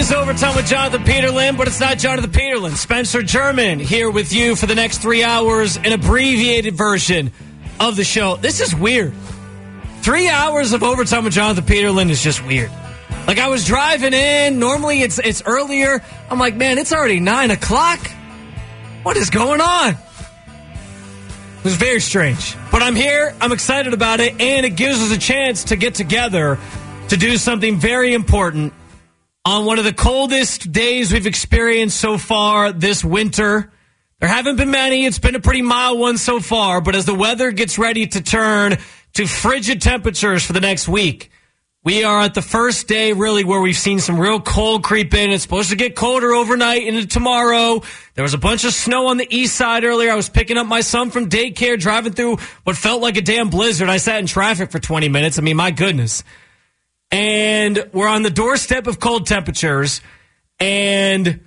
Is overtime with Jonathan Peterlin, but it's not Jonathan Peterlin. Spencer German here with you for the next three hours, an abbreviated version of the show. This is weird. Three hours of overtime with Jonathan Peterlin is just weird. Like I was driving in. Normally it's it's earlier. I'm like, man, it's already nine o'clock. What is going on? It was very strange. But I'm here. I'm excited about it, and it gives us a chance to get together to do something very important on one of the coldest days we've experienced so far this winter. There haven't been many. It's been a pretty mild one so far, but as the weather gets ready to turn to frigid temperatures for the next week, we are at the first day really where we've seen some real cold creep in. It's supposed to get colder overnight into tomorrow. There was a bunch of snow on the east side earlier. I was picking up my son from daycare, driving through what felt like a damn blizzard. I sat in traffic for 20 minutes. I mean, my goodness and we're on the doorstep of cold temperatures. And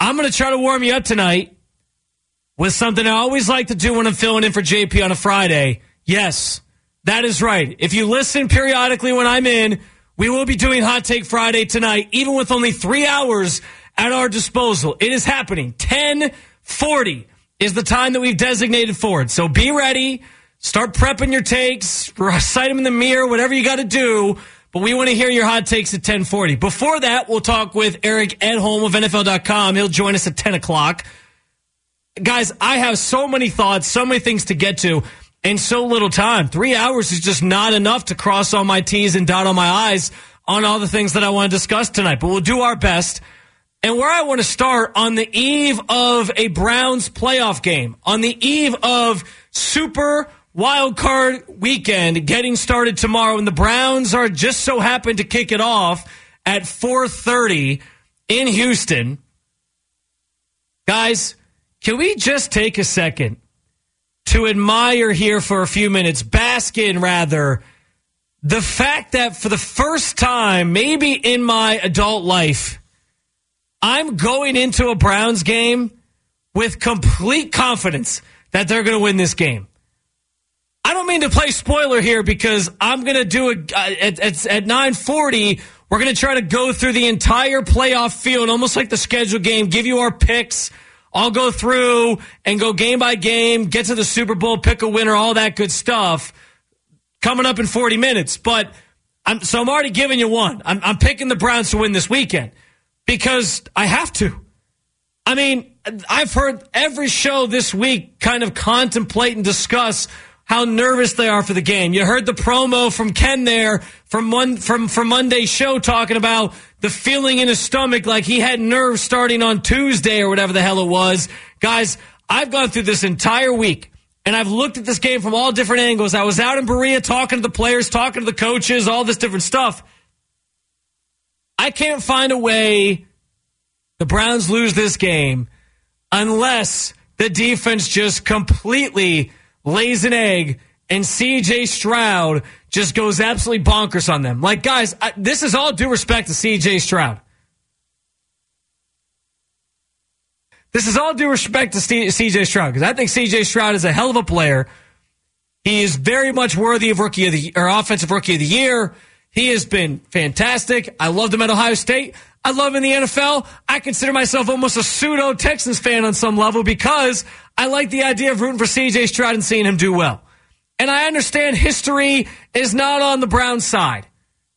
I'm going to try to warm you up tonight with something I always like to do when I'm filling in for JP on a Friday. Yes, that is right. If you listen periodically when I'm in, we will be doing Hot Take Friday tonight, even with only three hours at our disposal. It is happening. 1040 is the time that we've designated for it. So be ready. Start prepping your takes, recite them in the mirror, whatever you got to do but we want to hear your hot takes at 1040. Before that, we'll talk with Eric Edholm of NFL.com. He'll join us at 10 o'clock. Guys, I have so many thoughts, so many things to get to, and so little time. Three hours is just not enough to cross all my T's and dot all my I's on all the things that I want to discuss tonight. But we'll do our best. And where I want to start on the eve of a Browns playoff game, on the eve of Super wild card weekend getting started tomorrow and the browns are just so happen to kick it off at 4.30 in houston. Guys can we just take a second to admire here for a few minutes bask in rather the fact that for the first time maybe in my adult life i'm going into a browns game with complete confidence that they're going to win this game I don't mean to play spoiler here because I'm going to do it uh, at, at, at 940. We're going to try to go through the entire playoff field, almost like the schedule game, give you our picks. I'll go through and go game by game, get to the Super Bowl, pick a winner, all that good stuff coming up in 40 minutes. But I'm, so I'm already giving you one. I'm, I'm picking the Browns to win this weekend because I have to. I mean, I've heard every show this week kind of contemplate and discuss how nervous they are for the game. You heard the promo from Ken there from one from from Monday's show talking about the feeling in his stomach like he had nerves starting on Tuesday or whatever the hell it was. Guys, I've gone through this entire week and I've looked at this game from all different angles. I was out in Berea talking to the players, talking to the coaches, all this different stuff. I can't find a way the Browns lose this game unless the defense just completely lays an egg, and CJ Stroud just goes absolutely bonkers on them. Like, guys, I, this is all due respect to CJ Stroud. This is all due respect to CJ Stroud because I think CJ Stroud is a hell of a player. He is very much worthy of rookie of the or offensive rookie of the year. He has been fantastic. I loved him at Ohio State. I love in the NFL. I consider myself almost a pseudo Texans fan on some level because I like the idea of rooting for CJ Stroud and seeing him do well. And I understand history is not on the Brown side.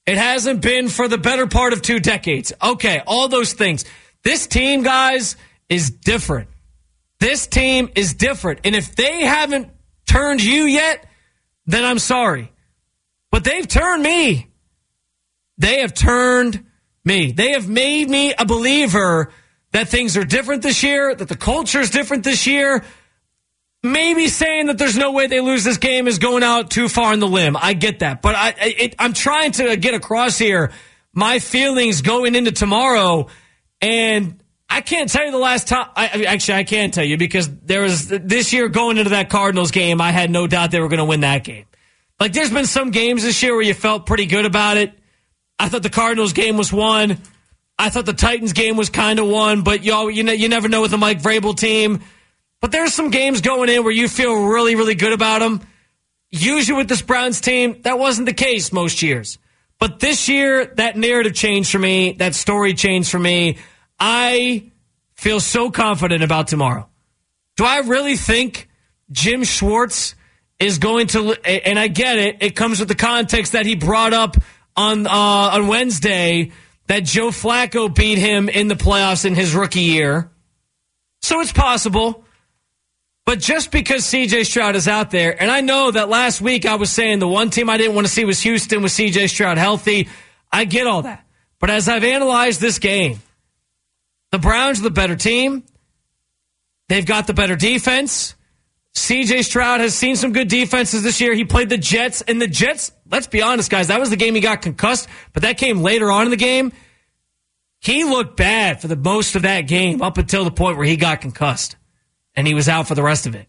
It hasn't been for the better part of two decades. Okay, all those things. This team, guys, is different. This team is different. And if they haven't turned you yet, then I'm sorry. But they've turned me. They have turned me. They have made me a believer that things are different this year, that the culture is different this year. maybe saying that there's no way they lose this game is going out too far on the limb. I get that, but I, it, I'm trying to get across here my feelings going into tomorrow, and I can't tell you the last time. I, actually, I can tell you because there was this year going into that Cardinals game. I had no doubt they were going to win that game. Like, there's been some games this year where you felt pretty good about it. I thought the Cardinals game was won. I thought the Titans game was kind of won, but y'all, you know, you never know with the Mike Vrabel team. But there's some games going in where you feel really, really good about them. Usually with this Browns team, that wasn't the case most years. But this year, that narrative changed for me. That story changed for me. I feel so confident about tomorrow. Do I really think Jim Schwartz is going to? And I get it. It comes with the context that he brought up on uh, on Wednesday that Joe Flacco beat him in the playoffs in his rookie year. So it's possible. But just because CJ Stroud is out there, and I know that last week I was saying the one team I didn't want to see was Houston with CJ Stroud healthy. I get all that. But as I've analyzed this game, the Browns are the better team. They've got the better defense. CJ Stroud has seen some good defenses this year. He played the Jets, and the Jets, let's be honest, guys, that was the game he got concussed, but that came later on in the game. He looked bad for the most of that game up until the point where he got concussed and he was out for the rest of it.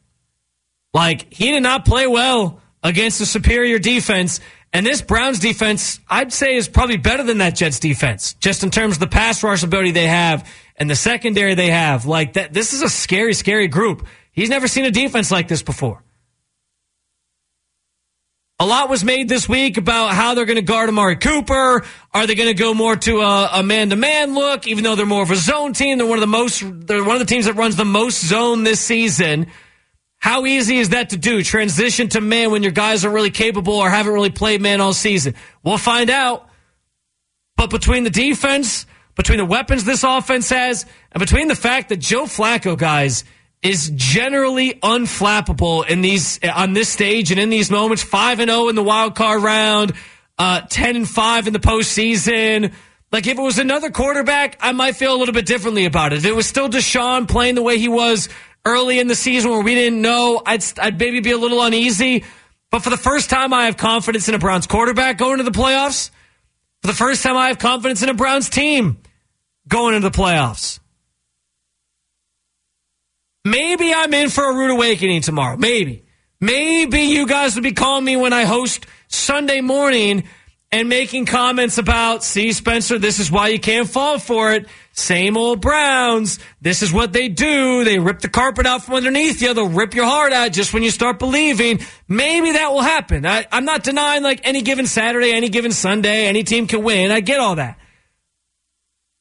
Like, he did not play well against a superior defense. And this Browns defense, I'd say, is probably better than that Jets defense, just in terms of the pass rush ability they have and the secondary they have. Like that, this is a scary, scary group. He's never seen a defense like this before. A lot was made this week about how they're going to guard Amari Cooper. Are they going to go more to a man to man look, even though they're more of a zone team? They're one of the most, they're one of the teams that runs the most zone this season. How easy is that to do? Transition to man when your guys are really capable or haven't really played man all season? We'll find out. But between the defense, between the weapons this offense has, and between the fact that Joe Flacco, guys, is generally unflappable in these on this stage and in these moments. Five and zero oh in the wild card round, uh, ten and five in the postseason. Like if it was another quarterback, I might feel a little bit differently about it. If it was still Deshaun playing the way he was early in the season, where we didn't know, I'd I'd maybe be a little uneasy. But for the first time, I have confidence in a Browns quarterback going to the playoffs. For the first time, I have confidence in a Browns team going into the playoffs. Maybe I'm in for a rude awakening tomorrow. Maybe. Maybe you guys will be calling me when I host Sunday morning and making comments about, see, Spencer, this is why you can't fall for it. Same old Browns. This is what they do. They rip the carpet out from underneath you. They'll rip your heart out just when you start believing. Maybe that will happen. I, I'm not denying like any given Saturday, any given Sunday, any team can win. I get all that.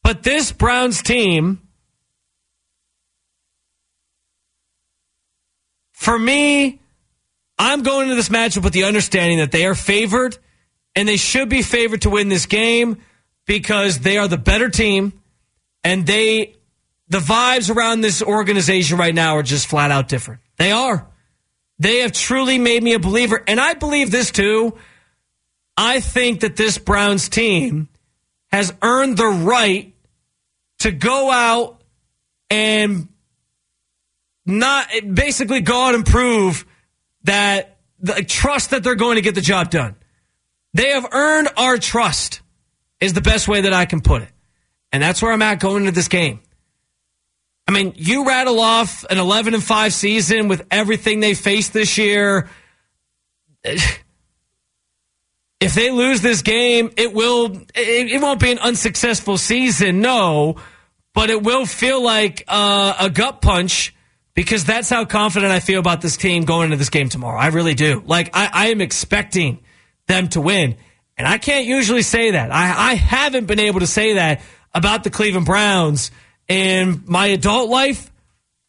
But this Browns team For me, I'm going into this matchup with the understanding that they are favored and they should be favored to win this game because they are the better team and they the vibes around this organization right now are just flat out different. They are. They have truly made me a believer and I believe this too. I think that this Browns team has earned the right to go out and not basically go out and prove that the trust that they're going to get the job done. They have earned our trust is the best way that I can put it. And that's where I'm at going into this game. I mean, you rattle off an 11 and 5 season with everything they faced this year. If they lose this game, it will it, it won't be an unsuccessful season, no, but it will feel like uh, a gut punch because that's how confident I feel about this team going into this game tomorrow. I really do. Like, I, I am expecting them to win. And I can't usually say that. I, I haven't been able to say that about the Cleveland Browns in my adult life.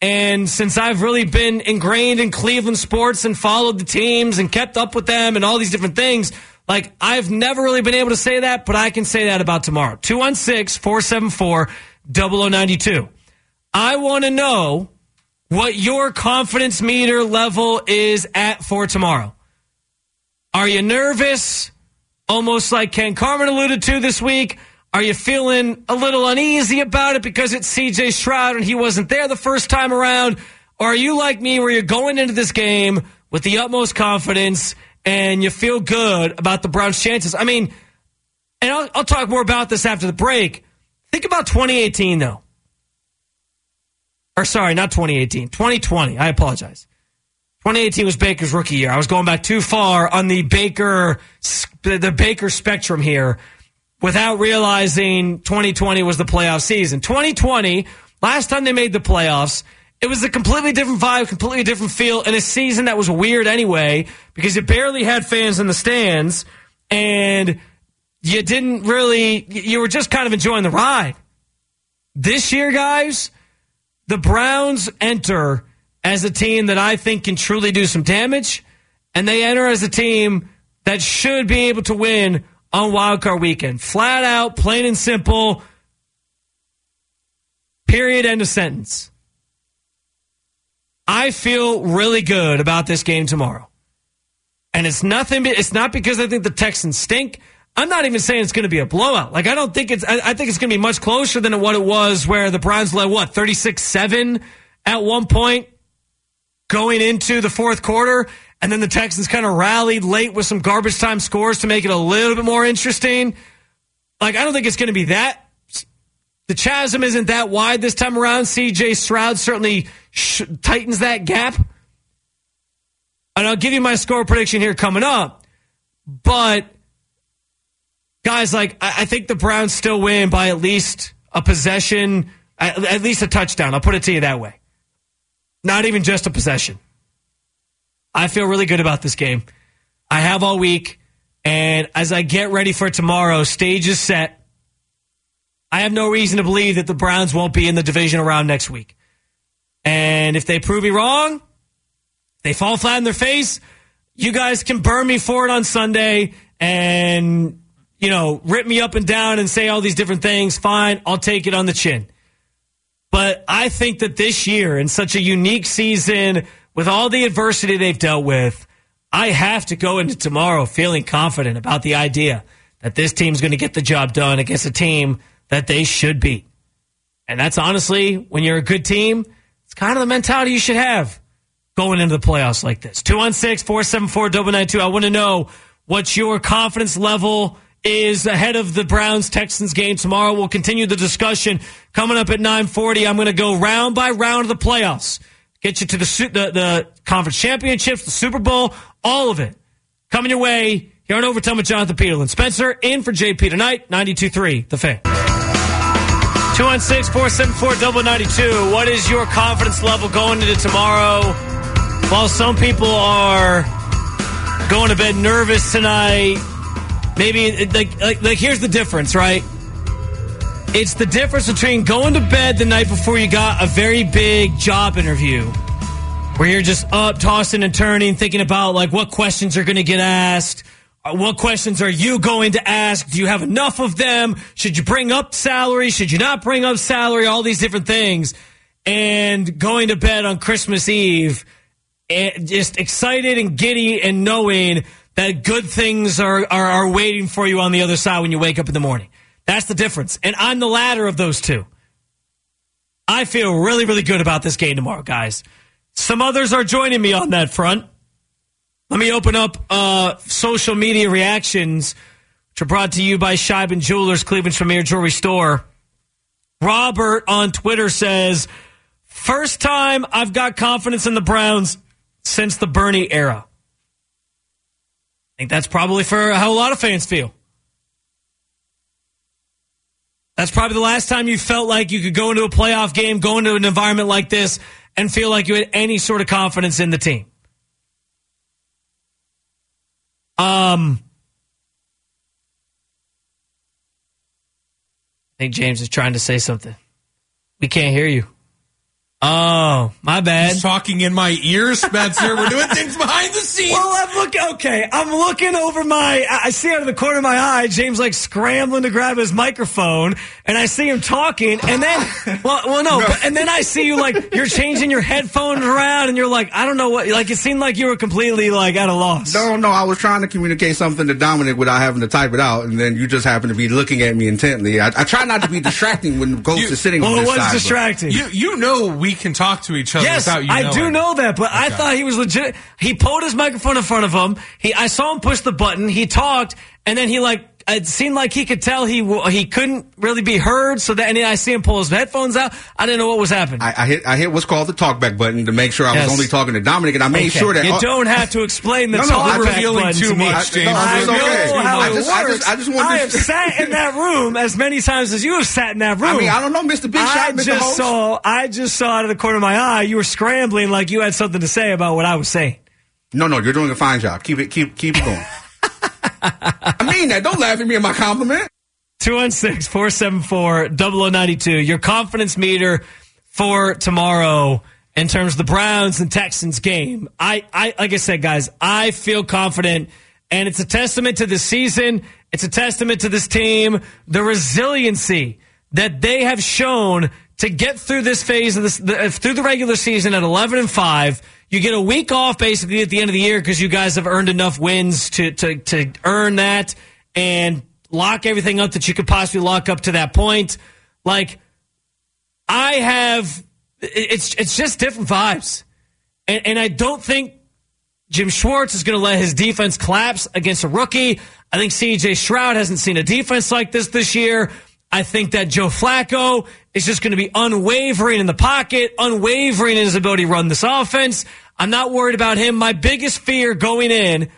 And since I've really been ingrained in Cleveland sports and followed the teams and kept up with them and all these different things, like I've never really been able to say that, but I can say that about tomorrow. 216 474 0092. I want to know what your confidence meter level is at for tomorrow. Are you nervous? Almost like Ken Carman alluded to this week. Are you feeling a little uneasy about it because it's CJ Stroud and he wasn't there the first time around? Or are you like me where you're going into this game with the utmost confidence and you feel good about the Browns' chances? I mean, and I'll, I'll talk more about this after the break. Think about 2018, though. Or sorry, not 2018, 2020. I apologize. 2018 was Baker's rookie year. I was going back too far on the Baker the Baker spectrum here without realizing 2020 was the playoff season. 2020, last time they made the playoffs, it was a completely different vibe, completely different feel, in a season that was weird anyway because you barely had fans in the stands and you didn't really, you were just kind of enjoying the ride. This year, guys, the Browns enter as a team that I think can truly do some damage, and they enter as a team that should be able to win on wildcard weekend. Flat out, plain and simple. Period. End of sentence. I feel really good about this game tomorrow. And it's nothing, it's not because I think the Texans stink. I'm not even saying it's going to be a blowout. Like, I don't think it's, I, I think it's going to be much closer than what it was where the Browns led, what, 36 7 at one point going into the fourth quarter. And then the Texans kind of rallied late with some garbage time scores to make it a little bit more interesting. Like, I don't think it's going to be that. The chasm isn't that wide this time around. CJ Stroud certainly sh- tightens that gap. And I'll give you my score prediction here coming up. But, guys, like, I, I think the Browns still win by at least a possession, at, at least a touchdown. I'll put it to you that way. Not even just a possession. I feel really good about this game. I have all week, and as I get ready for tomorrow, stage is set. I have no reason to believe that the Browns won't be in the division around next week. And if they prove me wrong, they fall flat in their face, you guys can burn me for it on Sunday and, you know, rip me up and down and say all these different things. Fine, I'll take it on the chin. But I think that this year, in such a unique season, with all the adversity they've dealt with, I have to go into tomorrow feeling confident about the idea that this team's going to get the job done against a team that they should beat. And that's honestly, when you're a good team, it's kind of the mentality you should have going into the playoffs like this. 216 474 992. I want to know what your confidence level is ahead of the Browns Texans game tomorrow. We'll continue the discussion coming up at 940. I'm going to go round by round of the playoffs. Get you to the, the, the conference championships, the Super Bowl, all of it. Coming your way here on Overtime with Jonathan Peterlin. Spencer in for JP tonight, 92.3, The Fan. 216-474-92. What is your confidence level going into tomorrow? While some people are going to bed nervous tonight, maybe like, like, like here's the difference, right? It's the difference between going to bed the night before you got a very big job interview where you're just up, tossing and turning, thinking about like what questions are going to get asked. Uh, what questions are you going to ask? Do you have enough of them? Should you bring up salary? Should you not bring up salary? All these different things. And going to bed on Christmas Eve, and eh, just excited and giddy and knowing that good things are, are, are waiting for you on the other side when you wake up in the morning. That's the difference. And I'm the latter of those two. I feel really, really good about this game tomorrow, guys. Some others are joining me on that front. Let me open up uh, social media reactions, which are brought to you by Sheiban Jewelers, Cleveland's premier jewelry store. Robert on Twitter says, First time I've got confidence in the Browns since the Bernie era. Think that's probably for how a lot of fans feel. That's probably the last time you felt like you could go into a playoff game, go into an environment like this, and feel like you had any sort of confidence in the team. Um, I think James is trying to say something. We can't hear you. Oh, my bad. He's talking in my ear, Spencer. We're doing things behind the scenes. see. Well, I'm looking. Okay, I'm looking over my. I I see out of the corner of my eye, James like scrambling to grab his microphone, and I see him talking, and then, well, well, no, But, and then I see you like you're changing your headphones around, and you're like, I don't know what. Like it seemed like you were completely like at a loss. No, no, I was trying to communicate something to Dominic without having to type it out, and then you just happen to be looking at me intently. I, I try not to be distracting when Ghost You- is sitting Well, on it this was side. distracting. You you know we can talk to each other Yes, without you I knowing. do know that, but I thought he was legit. He pulled his microphone in front of him. He, I saw him push the button. He talked, and then he like. It seemed like he could tell he he couldn't really be heard. So that, and then I see him pull his headphones out. I didn't know what was happening. I, I hit I hit what's called the talkback button to make sure I Yes. was only talking to Dominic, and I made Okay. sure that you uh, don't have to explain the No, no, talk I'm back revealing button too to me. much, No, I know okay. how I it just- I works. just- I just I to- have sat in that room as many times as you have sat in that room. I mean, I don't know, Mr. Big I Shot, Mr. just Host. saw. I just saw out of the corner of my eye you were scrambling like you had something to say about what I was saying. No, no, you're doing a fine job. Keep it, keep, keep it going. I mean that. Don't laugh at me in my compliment. 216 474 0092. Your confidence meter for tomorrow in terms of the Browns and Texans game. I, I, like I said, guys, I feel confident and it's a testament to the season. It's a testament to this team, the resiliency that they have shown to get through this phase of this, the, through the regular season at 11 and 5. You get a week off basically at the end of the year because you guys have earned enough wins to, to, to earn that and lock everything up that you could possibly lock up to that point. Like, I have, it's, it's just different vibes. And, and I don't think Jim Schwartz is going to let his defense collapse against a rookie. I think CJ Stroud hasn't seen a defense like this this year. I think that Joe Flacco is just going to be unwavering in the pocket, unwavering in his ability to run this offense. I'm not worried about him. My biggest fear going in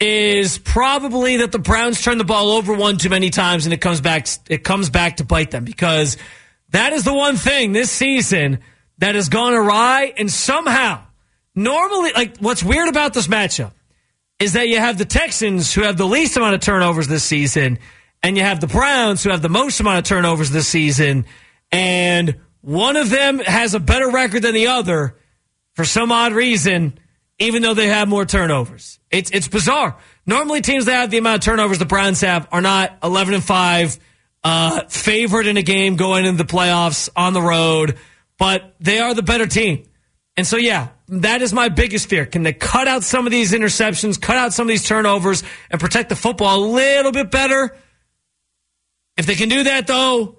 is probably that the Browns turn the ball over one too many times and it comes back it comes back to bite them because that is the one thing this season that has gone awry and somehow normally like what's weird about this matchup is that you have the Texans who have the least amount of turnovers this season and you have the Browns who have the most amount of turnovers this season and one of them has a better record than the other for some odd reason even though they have more turnovers. It's it's bizarre. Normally, teams that have the amount of turnovers the Browns have are not eleven and five, uh, favored in a game going into the playoffs on the road, but they are the better team. And so, yeah, that is my biggest fear. Can they cut out some of these interceptions, cut out some of these turnovers, and protect the football a little bit better? If they can do that, though,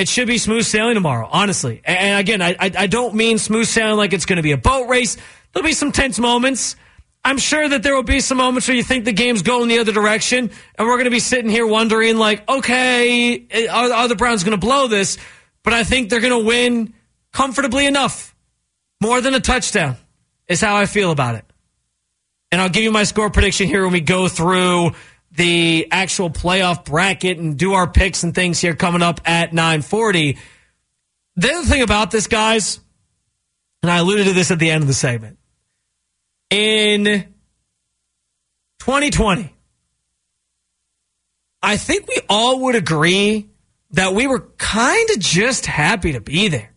it should be smooth sailing tomorrow, honestly. And again, I, I, don't mean smooth sailing like it's going to be a boat race. There'll be some tense moments. I'm sure that there will be some moments where you think the game's going the other direction, and we're going to be sitting here wondering, like, okay, eh, are, are the Browns going to blow this? But I think they're going to win comfortably enough. More than a touchdown is how I feel about it. And I'll give you my score prediction here when we go through the actual playoff bracket and do our picks and things here coming up at 940. The other thing about this, guys, and I alluded to this at the end of the segment. In 2020, I think we all would agree that we were kind of just happy to be there.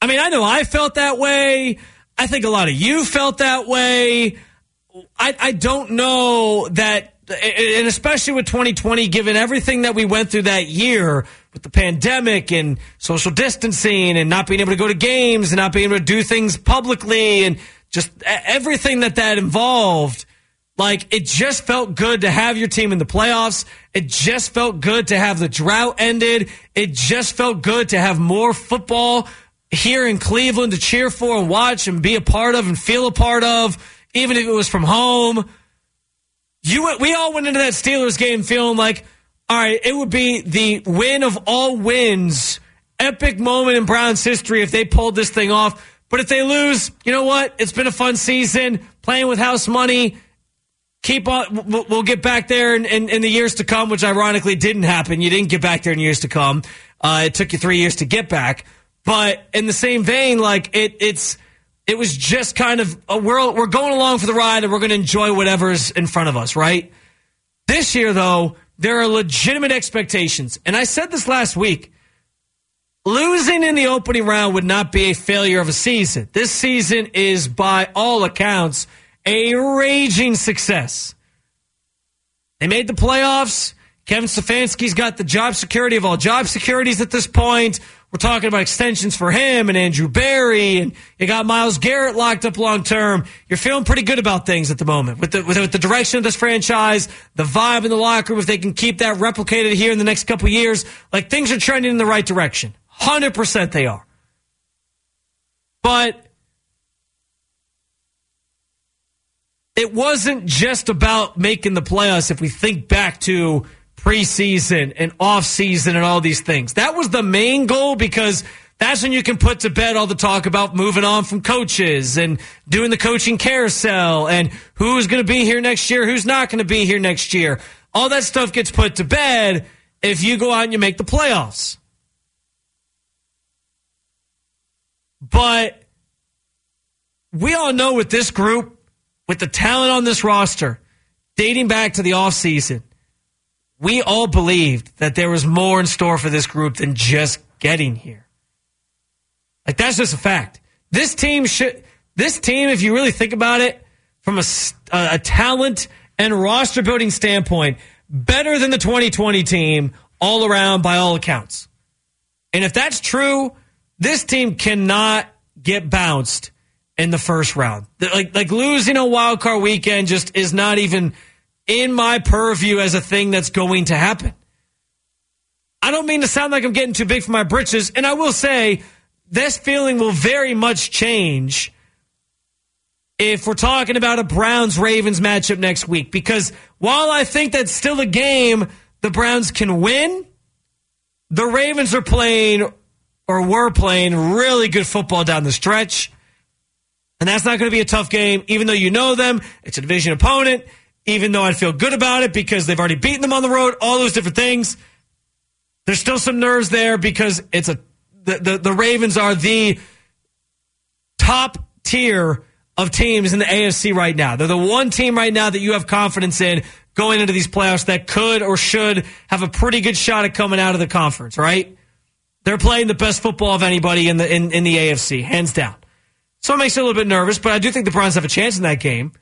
I mean, I know I felt that way. I think a lot of you felt that way. I, I don't know that, and especially with 2020, given everything that we went through that year with the pandemic and social distancing and not being able to go to games and not being able to do things publicly and just everything that that involved. Like, it just felt good to have your team in the playoffs. It just felt good to have the drought ended. It just felt good to have more football here in Cleveland to cheer for and watch and be a part of and feel a part of, even if it was from home. You, we all went into that Steelers game feeling like, all right, it would be the win of all wins, epic moment in Browns history if they pulled this thing off. But if they lose, you know what? It's been a fun season playing with house money. Keep on. We'll, get back there in, in, in the years to come, which ironically didn't happen. You didn't get back there in years to come. Uh, it took you three years to get back. But in the same vein, like it, it's it was just kind of a, we're we're going along for the ride and we're going to enjoy whatever's in front of us, right? This year, though, there are legitimate expectations, and I said this last week. Losing in the opening round would not be a failure of a season. This season is, by all accounts, a raging success. They made the playoffs. Kevin Stefanski's got the job security of all job securities at this point. We're talking about extensions for him and Andrew Berry, and you got Myles Garrett locked up long term. You're feeling pretty good about things at the moment with the, with, with the direction of this franchise, the vibe in the locker room. If they can keep that replicated here in the next couple years, like things are trending in the right direction. Hundred percent, they are. But it wasn't just about making the playoffs. If we think back to preseason and off season and all these things. That was the main goal because that's when you can put to bed all the talk about moving on from coaches and doing the coaching carousel and who's going to be here next year, who's not going to be here next year. All that stuff gets put to bed if you go out and you make the playoffs. But we all know with this group, with the talent on this roster, dating back to the offseason, we all believed that there was more in store for this group than just getting here. Like that's just a fact. This team should. This team, if you really think about it, from a, a talent and roster building standpoint, better than the 2020 team all around by all accounts. And if that's true, this team cannot get bounced in the first round. Like like losing a wild card weekend just is not even in my purview as a thing that's going to happen. I don't mean to sound like I'm getting too big for my britches, and I will say this feeling will very much change if we're talking about a Browns Ravens matchup next week. Because while I think that's still a game the Browns can win, the Ravens are playing or were playing really good football down the stretch. And that's not going to be a tough game, even though you know them. It's a division opponent even though I'd feel good about it because they've already beaten them on the road, all those different things. There's still some nerves there because it's a the, the, the Ravens are the top tier of teams in the AFC right now. They're the one team right now that you have confidence in going into these playoffs that could or should have a pretty good shot at coming out of the conference, right? They're playing the best football of anybody in the in, in the AFC, hands down. So it makes me a little bit nervous, but I do think the Browns have a chance in that game.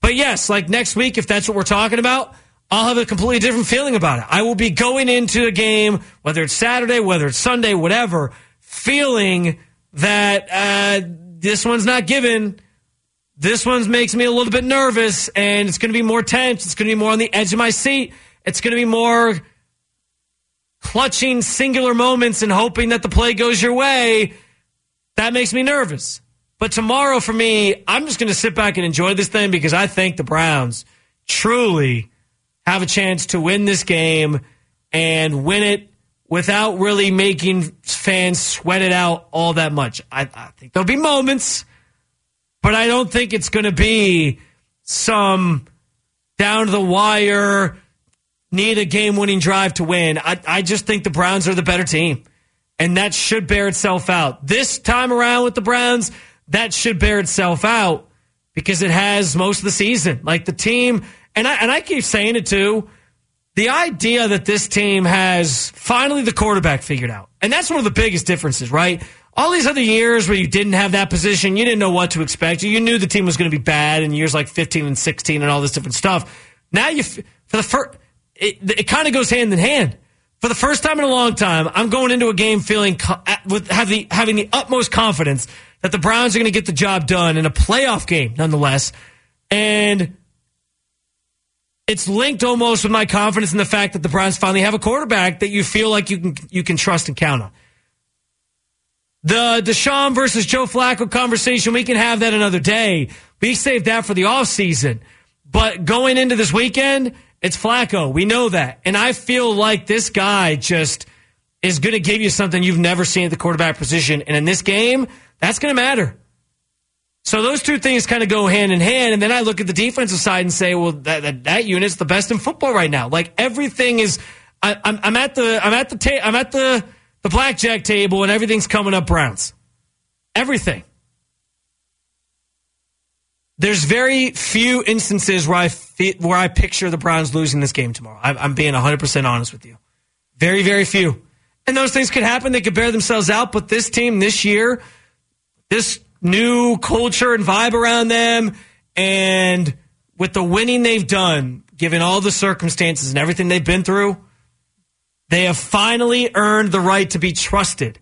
But yes, like next week, if that's what we're talking about, I'll have a completely different feeling about it. I will be going into a game, whether it's Saturday, whether it's Sunday, whatever, feeling that uh, this one's not given. This one makes me a little bit nervous, and it's going to be more tense. It's going to be more on the edge of my seat. It's going to be more clutching singular moments and hoping that the play goes your way. That makes me nervous. But tomorrow for me, I'm just going to sit back and enjoy this thing because I think the Browns truly have a chance to win this game and win it without really making fans sweat it out all that much. I, I think there'll be moments, but I don't think it's going to be some down to the wire, need a game winning drive to win. I, I just think the Browns are the better team, and that should bear itself out. This time around with the Browns, that should bear itself out because it has most of the season. Like the team, and I, and I keep saying it too. The idea that this team has finally the quarterback figured out. And that's one of the biggest differences, right? All these other years where you didn't have that position, you didn't know what to expect. You knew the team was going to be bad in years like 15 and 16 and all this different stuff. Now you, for the first, it, it kind of goes hand in hand. For the first time in a long time, I'm going into a game feeling with having, having the utmost confidence that the Browns are going to get the job done in a playoff game, nonetheless. And it's linked almost with my confidence in the fact that the Browns finally have a quarterback that you feel like you can you can trust and count on. The Deshaun versus Joe Flacco conversation, we can have that another day. We saved that for the offseason. But going into this weekend, it's Flacco. We know that. And I feel like this guy just is going to give you something you've never seen at the quarterback position. And in this game, that's going to matter. So those two things kind of go hand in hand. And then I look at the defensive side and say, well, that, that, that unit's the best in football right now. Like everything is, I, am I'm, at the, I'm at the, ta- I'm at the, the blackjack table and everything's coming up Browns. Everything. There's very few instances where I fe- where I picture the Browns losing this game tomorrow. I'm, I'm being 100% honest with you. Very, very few. And those things could happen. They could bear themselves out. But this team this year, this new culture and vibe around them. And with the winning they've done, given all the circumstances and everything they've been through, they have finally earned the right to be trusted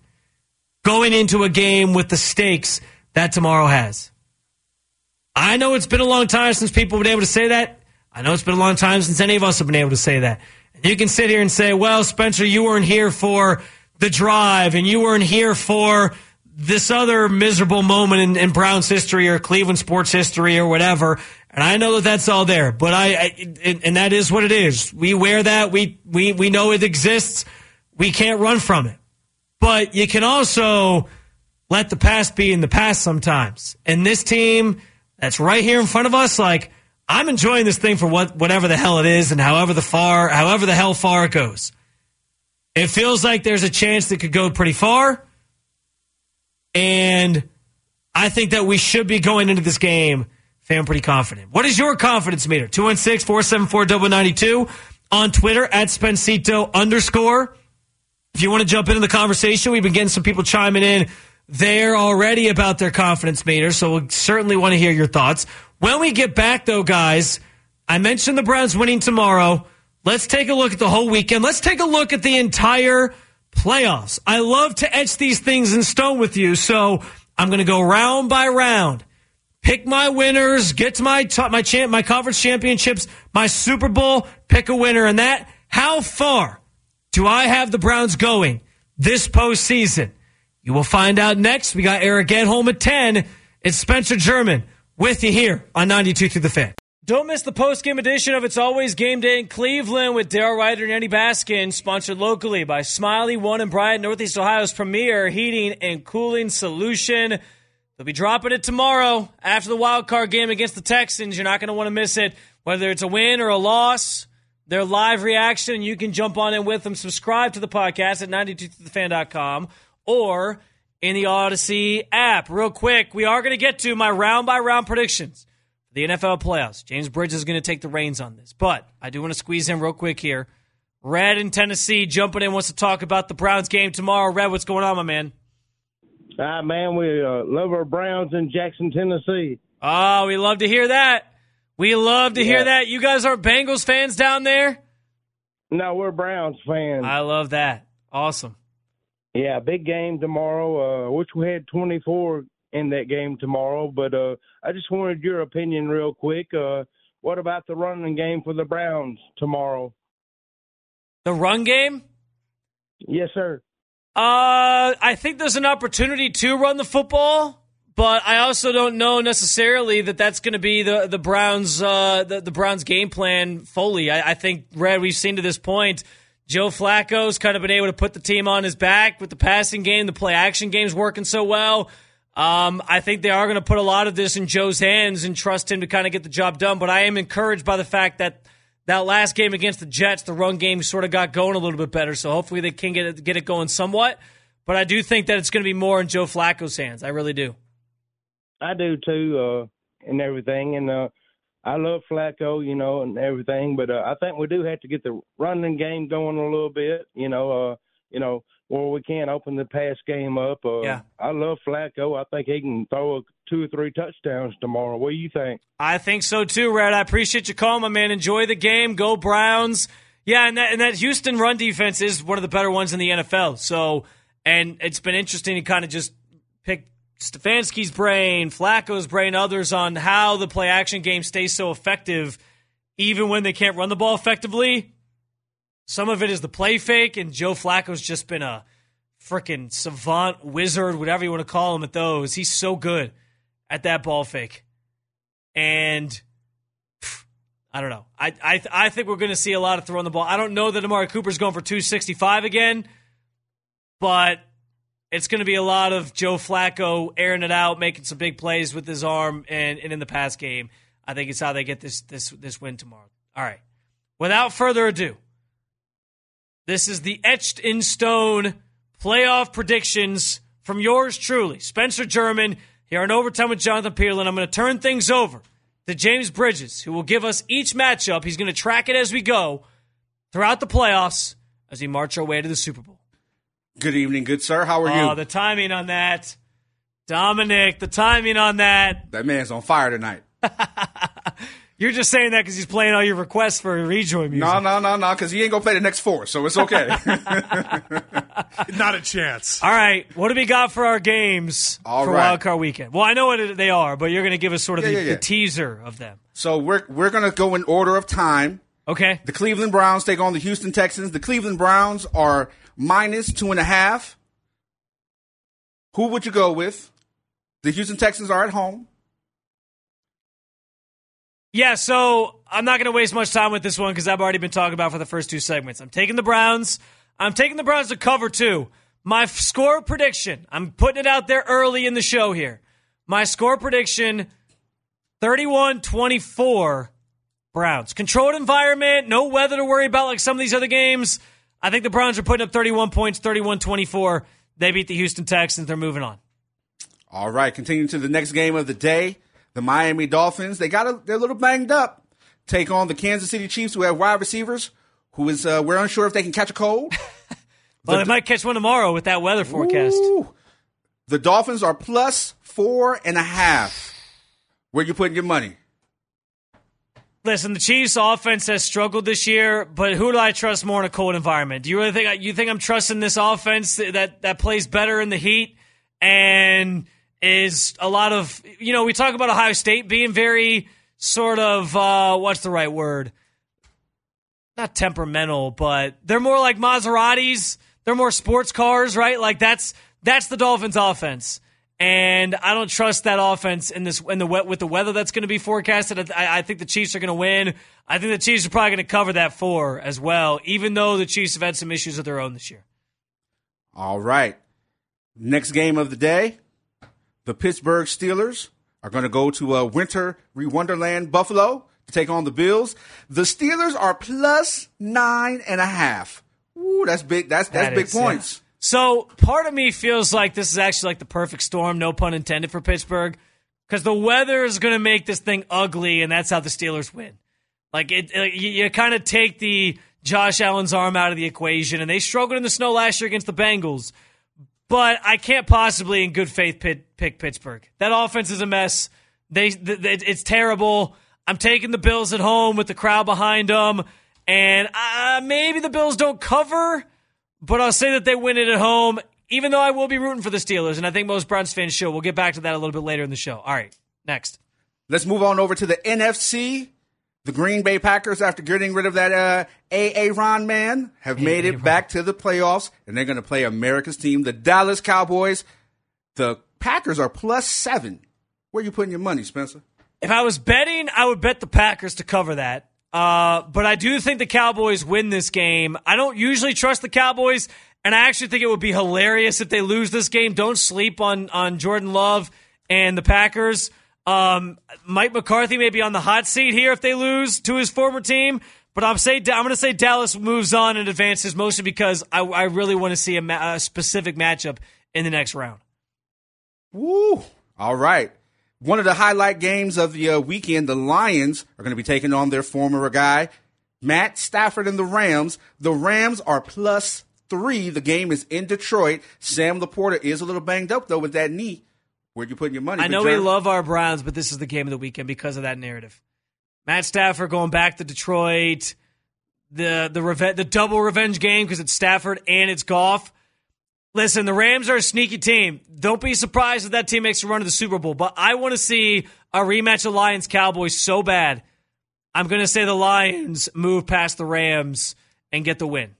going into a game with the stakes that tomorrow has. I know it's been a long time since people have been able to say that. I know it's been a long time since any of us have been able to say that. You can sit here and say, well, Spencer, you weren't here for the drive and you weren't here for this other miserable moment in, in Browns history or Cleveland sports history or whatever. And I know that that's all there, but I, I and, and that is what it is. We wear that. We, we, we know it exists. We can't run from it, but you can also let the past be in the past sometimes. And this team that's right here in front of us, like, I'm enjoying this thing for what, whatever the hell it is and however the far, however the hell far it goes. It feels like there's a chance that could go pretty far. And I think that we should be going into this game feeling pretty confident. What is your confidence meter? 216 474 92 on Twitter at Spencito underscore. If you want to jump into the conversation, we've been getting some people chiming in there already about their confidence meter. So we'll certainly want to hear your thoughts. When we get back, though, guys, I mentioned the Browns winning tomorrow. Let's take a look at the whole weekend. Let's take a look at the entire playoffs. I love to etch these things in stone with you, so I'm going to go round by round. Pick my winners, get to my top, my champ, my conference championships, my Super Bowl, pick a winner and that. How far do I have the Browns going this postseason? You will find out next. We got Eric Edholm at 10. It's Spencer German with you here on 92 through the fan. Don't miss the post-game edition of It's Always Game Day in Cleveland with Daryl Ruiter and Eddie Baskin, sponsored locally by Smylie One and Bryant, Northeast Ohio's premier heating and cooling solution. They'll be dropping it tomorrow after the wild card game against the Texans. You're not going to want to miss it, whether it's a win or a loss. Their live reaction, you can jump on in with them. Subscribe to the podcast at 92thefan.com or in the Audacy app. Real quick, we are going to get to my round by round predictions for the NFL playoffs. James Bridges is going to take the reins on this, but I do want to squeeze in real quick here. Red in Tennessee jumping in wants to talk about the Browns game tomorrow. Red, what's going on, my man? Ah, man, we uh, love our Browns in Jackson, Tennessee. Oh, we love to hear that. We love to yeah. hear that. You guys are Bengals fans down there? No, we're Browns fans. I love that. Awesome. Yeah, big game tomorrow. Uh, wish we had 24 in that game tomorrow, but uh, I just wanted your opinion real quick. Uh, what about the running game for the Browns tomorrow? The run game? Yes, sir. Uh, I think there's an opportunity to run the football, but I also don't know necessarily that that's going to be the the Browns uh, the, the Browns game plan fully. I, I think Red, we've seen to this point Joe Flacco's kind of been able to put the team on his back with the passing game. The play action game's working so well. Um, I think they are going to put a lot of this in Joe's hands and trust him to kind of get the job done. But I am encouraged by the fact that that last game against the Jets, the run game sort of got going a little bit better. So hopefully they can get it, get it going somewhat. But I do think that it's going to be more in Joe Flacco's hands. I really do. I do too, uh, and everything. And uh, I love Flacco, you know, and everything, but uh, I think we do have to get the running game going a little bit, you know, uh, you know, where we can't open the pass game up. Uh, yeah. I love Flacco. I think he can throw a, two or three touchdowns tomorrow. What do you think? I think so too, Red. I appreciate you calling, my man. Enjoy the game. Go Browns. Yeah, and that, and that Houston run defense is one of the better ones in the NFL. So, and it's been interesting to kind of just pick Stefanski's brain, Flacco's brain, others on how the play action game stays so effective even when they can't run the ball effectively. Some of it is the play fake, and Joe Flacco's just been a freaking savant, wizard, whatever you want to call him at those. He's so good at that ball fake. And I don't know. I I, I think we're going to see a lot of throwing the ball. I don't know that Amari Cooper's going for 265 again, but it's going to be a lot of Joe Flacco airing it out, making some big plays with his arm, and, and in the pass game. I think it's how they get this this this win tomorrow. All right. Without further ado, this is the etched in stone playoff predictions from yours truly, Spencer German, here on Overtime with Jonathan Peterlin. I'm going to turn things over to James Bridges, who will give us each matchup. He's going to track it as we go throughout the playoffs as we march our way to the Super Bowl. Good evening, good sir. How are you? oh, the timing on that. Dominic, the timing on that. That man's on fire tonight. You're just saying that because he's playing all your requests for rejoin music. No, no, no, no, because he ain't gonna play the next four, so it's okay. Not a chance. All right, what do we got for our games All for right. Wild Card Weekend? Well, I know what they are, but you're going to give us sort of Yeah, the, yeah, yeah. the teaser of them. so we're we're gonna go in order of time. Okay. The Cleveland Browns take on the Houston Texans. The Cleveland Browns are minus two and a half. Who would you go with? The Houston Texans are at home. Yeah, so I'm not going to waste much time with this one because I've already been talking about for the first two segments. I'm taking the Browns. I'm taking the Browns to cover two. My f- score prediction, I'm putting it out there early in the show here. My score prediction 31 24 Browns. Controlled environment, no weather to worry about like some of these other games. I think the Browns are putting up 31 points, 31 24. They beat the Houston Texans. They're moving on. All right, continuing to the next game of the day, the Miami Dolphins. They got a, they're a little banged up. Take on the Kansas City Chiefs, who have wide receivers. Who is uh, we're unsure if they can catch a cold. Well, they might catch one tomorrow with that weather forecast. Ooh. The Dolphins are plus four and a half. Where you putting your money? Listen, the Chiefs' offense has struggled this year, but who do I trust more in a cold environment? Do you really think you think I'm trusting this offense that that plays better in the heat and is a lot of you know we talk about Ohio State being very sort of uh, what's the right word? Not temperamental, but they're more like Maseratis. They're more sports cars, right? Like that's that's the Dolphins' offense. And I don't trust that offense in this in the wet with the weather that's going to be forecasted. I, I think the Chiefs are going to win. I think the Chiefs are probably going to cover that four as well, even though the Chiefs have had some issues of their own this year. All right. Next game of the day, the Pittsburgh Steelers are going to go to uh, Winter Wonderland Buffalo to take on the Bills. The Steelers are plus nine and a half. Ooh, that's big. That's that's That big is, yeah. So part of me feels like this is actually like the perfect storm, no pun intended for Pittsburgh, because the weather is going to make this thing ugly, and that's how the Steelers win. Like it, uh, you, you kind of take the Josh Allen's arm out of the equation, and they struggled in the snow last year against the Bengals. But I can't possibly, in good faith, pit, pick Pittsburgh. That offense is a mess. They, th- th- it's terrible. I'm taking the Bills at home with the crowd behind them, and uh, maybe the Bills don't cover but I'll say that they win it at home, even though I will be rooting for the Steelers, and I think most Browns fans should. We'll get back to that a little bit later in the show. All right, next. Let's move on over to the NFC. The Green Bay Packers, after getting rid of that uh, AA Ron man, have made it back to the playoffs, and they're going to play America's team, the Dallas Cowboys. The Packers are plus seven. Where you putting your money, Spencer? If I was betting, I would bet the Packers to cover that. Uh, but I do think the Cowboys win this game. I don't usually trust the Cowboys, and I actually think it would be hilarious if they lose this game. Don't sleep on on Jordan Love and the Packers. Um, Mike McCarthy may be on the hot seat here if they lose to his former team. But I'm say I'm going to say Dallas moves on and advances mostly because I, I really want to see a, ma- a specific matchup in the next round. Woo! All right. One of the highlight games of the uh, weekend, the Lions are going to be taking on their former guy, Matt Stafford and the Rams. The Rams are plus three. The game is in Detroit. Sam LaPorta is a little banged up, though, with that knee. Where'd you put your money? I know we love our Browns, but this is the game of the weekend because of that narrative. Matt Stafford going back to Detroit, the the reve- the double revenge game because it's Stafford and it's Goff. Listen, the Rams are a sneaky team. Don't be surprised if that team makes a run to the Super Bowl. But I want to see a rematch of Lions Cowboys so bad. I'm going to say the Lions move past the Rams and get the win.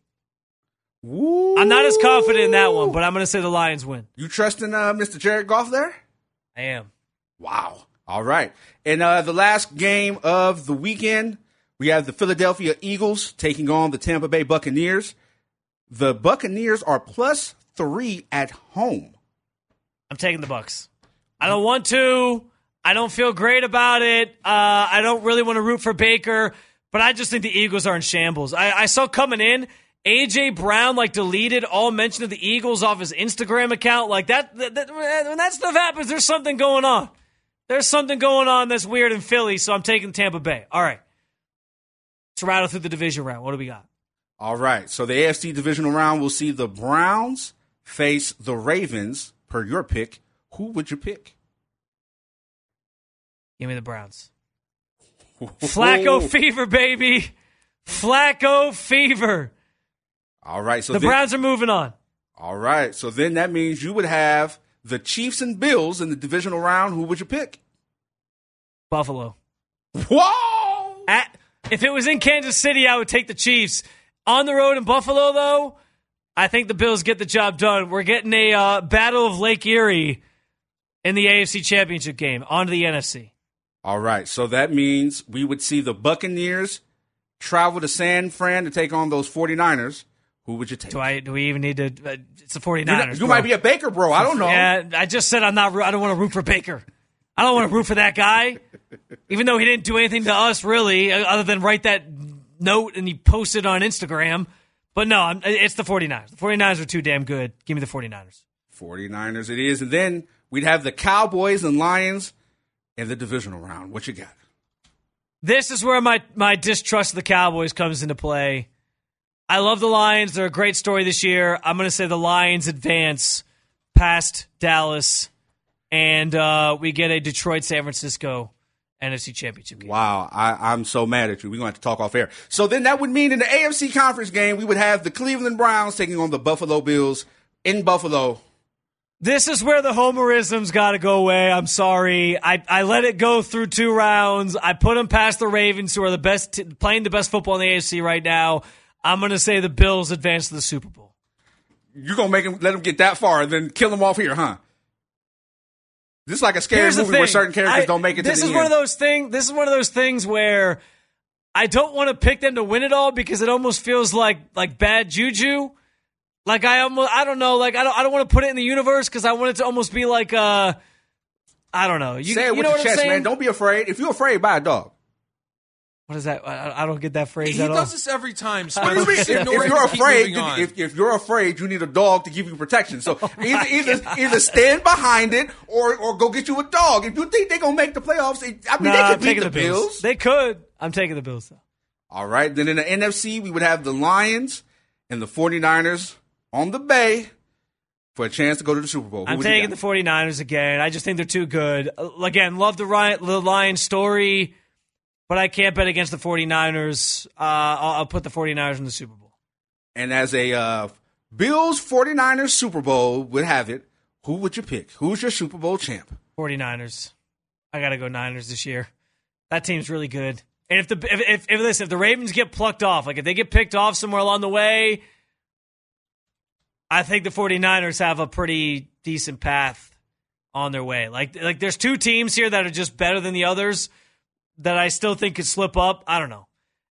Woo! I'm not as confident in that one, but I'm going to say the Lions win. You trusting uh, Mr. Jared Goff there? I am. Wow. All right. And uh, the last game of the weekend, we have the Philadelphia Eagles taking on the Tampa Bay Buccaneers. The Buccaneers are plus three at home. I'm taking the Bucks. I don't want to. I don't feel great about it. Uh, I don't really want to root for Baker, but I just think the Eagles are in shambles. I, I saw coming in, AJ Brown like deleted all mention of the Eagles off his Instagram account. Like that, that, that- when that stuff happens, there's something going on. There's something going on that's weird in Philly, so I'm taking Tampa Bay. All right. Let's rattle through the division round. What do we got? All right. So the AFC divisional round We'll see the Browns face the Ravens, per your pick. who would you pick? Give me the Browns. Flacco fever, baby. Flacco fever. All right, so The then, Browns are moving on. all right, so then that means you would have the Chiefs and Bills in the divisional round. Who would you pick? Buffalo. Whoa! At, if it was in Kansas City, I would take the Chiefs. On the road in Buffalo, though, I think the Bills get the job done. We're getting a uh, battle of Lake Erie in the AFC Championship game onto the NFC. All right, so that means we would see the Buccaneers travel to San Fran to take on those 49ers. Who would you take? Do I? Do we even need to? Uh, it's the 49ers. You're not- you bro. might be a Baker, bro. I don't know. Yeah, I just said I'm not. I don't want to root for Baker. I don't want to root for that guy, even though he didn't do anything to us really, uh, other than write that note and he posted on Instagram. But no, I'm, it's the 49ers. The 49ers are too damn good. Give me the 49ers. 49ers it is. And then we'd have the Cowboys and Lions in the divisional round. What you got? This is where my, my distrust of the Cowboys comes into play. I love the Lions. They're a great story this year. I'm going to say the Lions advance past Dallas, and uh, we get a Detroit San Francisco NFC Championship game. Wow, I, I'm so mad at you. We're going to have to talk off air. So then that would mean in the AFC conference game, we would have the Cleveland Browns taking on the Buffalo Bills in Buffalo. This is where the homerisms got to go away. I'm sorry. I, I let it go through two rounds. I put them past the Ravens, who are the best, t- playing the best football in the AFC right now. I'm going to say the Bills advance to the Super Bowl. You're going to make them, let them get that far and then kill them off here, huh? This is like a scary Here's movie where certain characters I- don't make it to This is end. one of those things. This is one of those things where I don't want to pick them to win it all because it almost feels like like bad juju. Like I almost, I don't know. Like I don't, I don't want to put it in the universe because I want it to almost be like, uh, I don't know. You, Say it you with know your what chest, man. Don't be afraid. If you're afraid, buy a dog. What is that? I, I don't get that phrase He at all. does this every time. What you mean? Spencer. If, Ignore if it, you're afraid, moving if, if you're afraid, you need a dog to give you protection. So either either either stand behind it or or go get you a dog. If you think they're gonna make the playoffs, I mean Nah, they I'm could beat the the Bills. Bills. They could. I'm taking the Bills though. All right. Then in the NFC, we would have the Lions and the 49ers on the Bay for a chance to go to the Super Bowl. Who I'm taking the 49ers again. I just think they're too good. Uh, Again, love the Ryan, the Lions story, but I can't bet against the 49ers. Uh, I'll, I'll put the 49ers in the Super Bowl. And as a uh, Bills 49ers Super Bowl would have it, who would you pick? Who's your Super Bowl champ? 49ers. I got to go Niners this year. That team's really good. And if the if, if, if listen, if the Ravens get plucked off, like if they get picked off somewhere along the way, I think the 49ers have a pretty decent path on their way. Like like there's two teams here that are just better than the others that I still think could slip up. I don't know.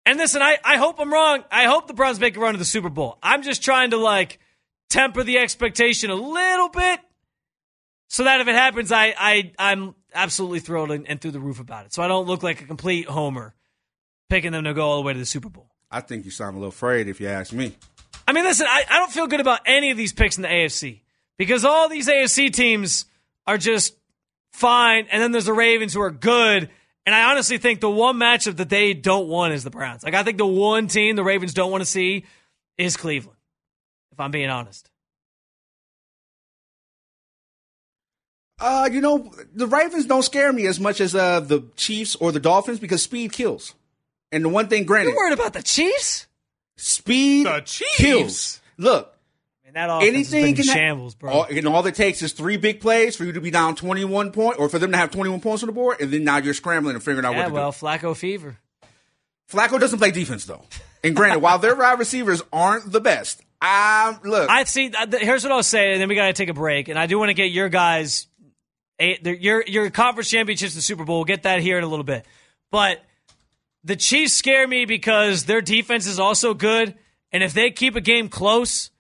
And listen, I, I hope I'm wrong. I hope the Browns make a run to the Super Bowl. I'm just trying to like temper the expectation a little bit so that if it happens, I, I I'm absolutely thrilled and, and through the roof about it. So I don't look like a complete homer picking them to go all the way to the Super Bowl. I think you sound a little afraid if you ask me. I mean, listen, I, I don't feel good about any of these picks in the AFC because all these AFC teams are just fine, and then there's the Ravens who are good. And I honestly think the one matchup that they don't want is the Browns. Like I think the one team the Ravens don't want to see is Cleveland. If I'm being honest. Uh, you know, the Ravens don't scare me as much as uh, the Chiefs or the Dolphins because speed kills. And the one thing, granted, You're worried about the Chiefs? speed The Chiefs? kills. Look, Man, that offense anything can shambles, bro. All, and all it takes is three big plays for you to be down 21 points, or for them to have 21 points on the board, and then now you're scrambling and figuring out yeah, what to well, do. Flacco fever. Flacco doesn't play defense though. And granted, while their wide receivers aren't the best, I look. I see. Here's what I'll say, and then we got to take a break. And I do want to get your guys, your your conference championships, the Super Bowl. We'll get that here in a little bit. But the Chiefs scare me because their defense is also good, and if they keep a game close,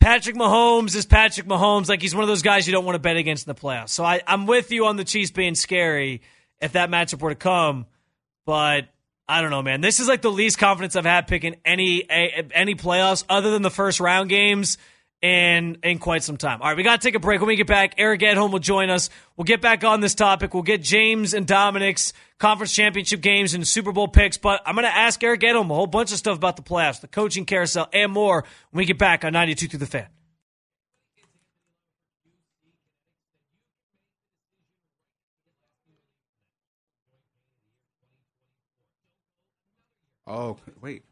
Patrick Mahomes is Patrick Mahomes. Like he's one of those guys you don't want to bet against in the playoffs. So I, I'm with you on the Chiefs being scary if that matchup were to come, but. I don't know, man. This is like the least confidence I've had picking any any playoffs other than the first round games in in quite some time. All right, we got to take a break. When we get back, Eric Edholm will join us. We'll get back on this topic. We'll get James and Dominic's conference championship games and Super Bowl picks. But I'm going to ask Eric Edholm a whole bunch of stuff about the playoffs, the coaching carousel, and more when we get back on 92.3 the fan. Oh, wait.